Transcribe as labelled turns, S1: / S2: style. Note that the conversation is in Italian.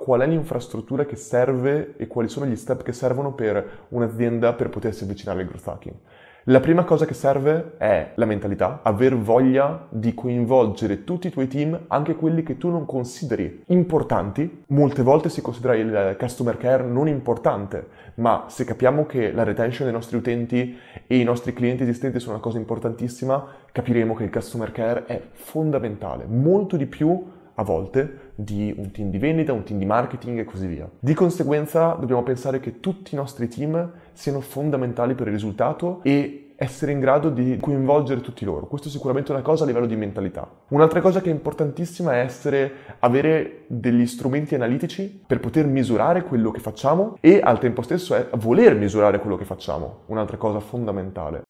S1: qual è l'infrastruttura che serve e quali sono gli step che servono per un'azienda per potersi avvicinare al growth hacking. La prima cosa che serve è la mentalità, aver voglia di coinvolgere tutti i tuoi team, anche quelli che tu non consideri importanti. Molte volte si considera il customer care non importante, ma se capiamo che la retention dei nostri utenti e i nostri clienti esistenti sono una cosa importantissima, capiremo che il customer care è fondamentale, molto di più a volte di un team di vendita, un team di marketing e così via. Di conseguenza dobbiamo pensare che tutti i nostri team siano fondamentali per il risultato e essere in grado di coinvolgere tutti loro. Questo è sicuramente una cosa a livello di mentalità. Un'altra cosa che è importantissima è essere, avere degli strumenti analitici per poter misurare quello che facciamo e al tempo stesso è voler misurare quello che facciamo. Un'altra cosa fondamentale.